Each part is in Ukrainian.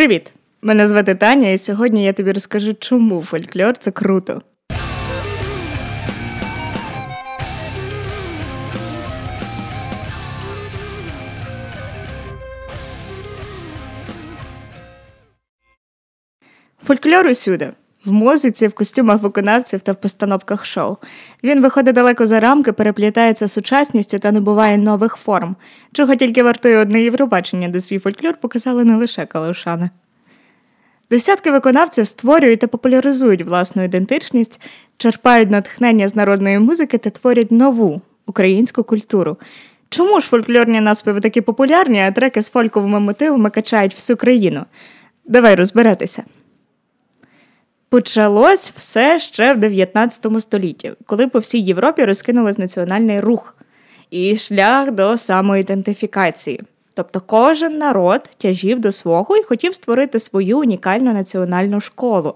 Привіт! Мене звати Таня, і сьогодні я тобі розкажу, чому фольклор це круто. Фольклор усюди. В музиці, в костюмах виконавців та в постановках шоу. Він виходить далеко за рамки, переплітається сучасністю та набуває нових форм, чого тільки вартує одне Євробачення, де свій фольклор показали не лише калушани. Десятки виконавців створюють та популяризують власну ідентичність, черпають натхнення з народної музики та творять нову українську культуру. Чому ж фольклорні наспіви такі популярні, а треки з фольковими мотивами качають всю країну? Давай розбиратися. Почалось все ще в 19 столітті, коли по всій Європі розкинулась національний рух і шлях до самоідентифікації. Тобто кожен народ тяжів до свого і хотів створити свою унікальну національну школу.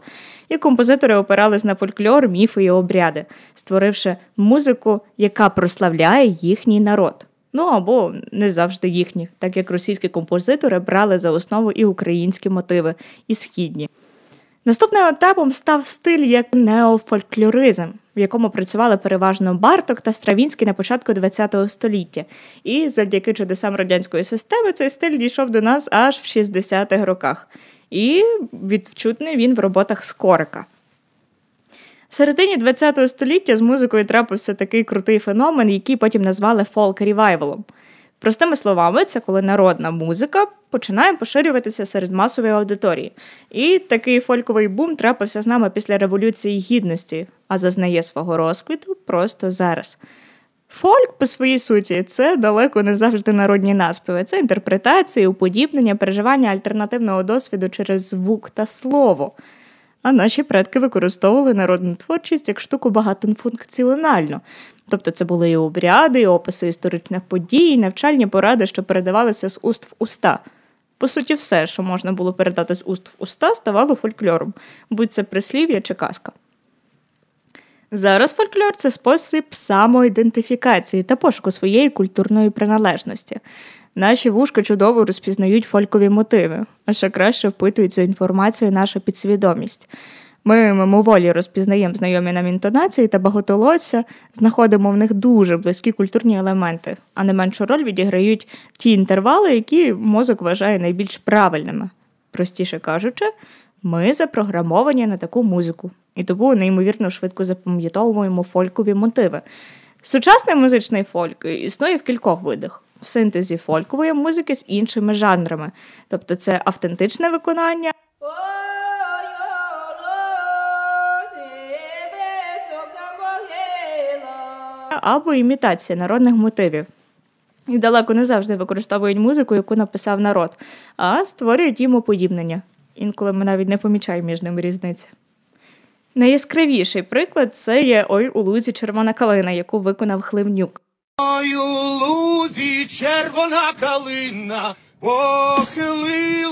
І композитори опирались на фольклор, міфи і обряди, створивши музику, яка прославляє їхній народ. Ну або не завжди їхні, так як російські композитори брали за основу і українські мотиви, і східні. Наступним етапом став стиль як неофольклоризм, в якому працювали переважно Барток та Стравінський на початку ХХ століття. І завдяки чудесам радянської системи цей стиль дійшов до нас аж в 60-х роках. І відчутний він в роботах Скорика. В середині ХХ століття з музикою трапився такий крутий феномен, який потім назвали folk revival ом – Простими словами, це коли народна музика починає поширюватися серед масової аудиторії. І такий фольковий бум трапився з нами після Революції Гідності, а зазнає свого розквіту просто зараз. Фольк, по своїй суті, це далеко не завжди народні наспіви, це інтерпретації, уподібнення, переживання альтернативного досвіду через звук та слово. А наші предки використовували народну творчість як штуку багатофункціональну. Тобто це були і обряди, і описи історичних подій, і навчальні поради, що передавалися з уст в уста. По суті, все, що можна було передати з уст в уста, ставало фольклором, будь це прислів'я чи казка. Зараз фольклор це спосіб самоідентифікації та пошуку своєї культурної приналежності. Наші вушка чудово розпізнають фолькові мотиви, а ще краще впитуються інформацію наша підсвідомість. Ми мимоволі розпізнаємо знайомі нам інтонації та багатолоця, знаходимо в них дуже близькі культурні елементи, а не меншу роль відіграють ті інтервали, які мозок вважає найбільш правильними. Простіше кажучи, ми запрограмовані на таку музику, і тому неймовірно швидко запам'ятовуємо фолькові мотиви. Сучасний музичний фольк існує в кількох видах. В синтезі фолькової музики з іншими жанрами, тобто це автентичне виконання. або імітація народних мотивів. І далеко не завжди використовують музику, яку написав народ, а створюють їм уподібнення. Інколи ми навіть не помічаємо між ними різниці. Найяскравіший приклад це є Ой у лузі червона калина, яку виконав Хливнюк. Ой у лузі червона калина похилилася.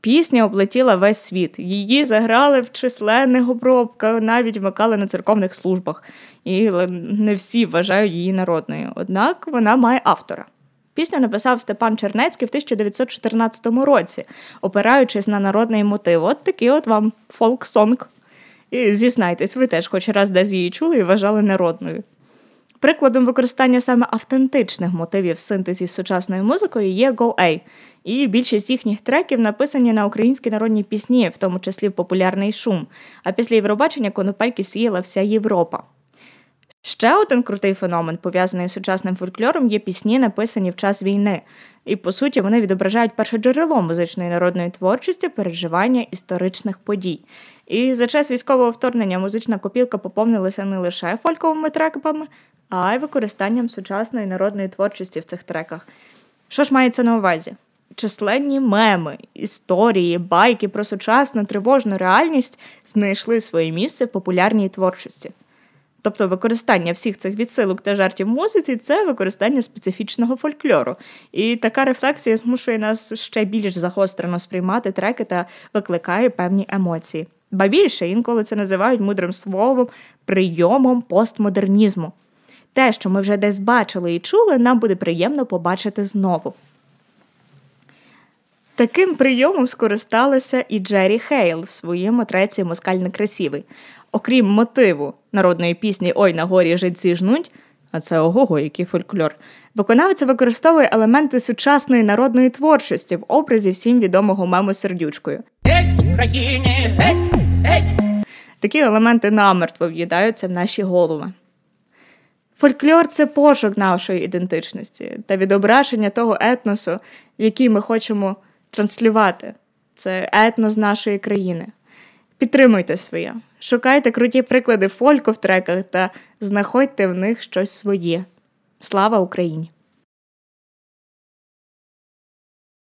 Пісня облетіла весь світ. Її заграли в численних обробках, навіть вмикали на церковних службах, і не всі вважають її народною. Однак вона має автора. Пісню написав Степан Чернецький в 1914 році, опираючись на народний мотив. От такий от вам фолк-сонг. І зізнайтесь, ви теж хоч раз десь її чули і вважали народною. Прикладом використання саме автентичних мотивів синтезі з сучасною музикою є Go A, і більшість їхніх треків написані на українські народні пісні, в тому числі в популярний шум. А після Євробачення конопельки сіяла вся Європа. Ще один крутий феномен, пов'язаний з сучасним фольклором, є пісні, написані в час війни, і по суті вони відображають перше джерело музичної народної творчості, переживання історичних подій. І за час військового вторгнення музична копілка поповнилася не лише фольковими треками, а й використанням сучасної народної творчості в цих треках. Що ж мається на увазі? Численні меми, історії, байки про сучасну тривожну реальність знайшли своє місце в популярній творчості. Тобто використання всіх цих відсилок та жартів в музиці це використання специфічного фольклору. І така рефлексія змушує нас ще більш загострено сприймати треки та викликає певні емоції. Ба більше інколи це називають мудрим словом, прийомом постмодернізму. Те, що ми вже десь бачили і чули, нам буде приємно побачити знову. Таким прийомом скористалася і Джері Хейл в своєму треці Москаль некрасивий. Окрім мотиву народної пісні Ой на горі житці жнуть, а це ого, який фольклор. Виконавця використовує елементи сучасної народної творчості в образі всім відомого мему сердючкою. Геть, Україні! Геть, геть! Такі елементи намертво в'їдаються в наші голови. Фольклор це пошук нашої ідентичності та відображення того етносу, який ми хочемо транслювати. Це етнос нашої країни. Підтримуйте своє, шукайте круті приклади фольку в треках та знаходьте в них щось своє. Слава Україні!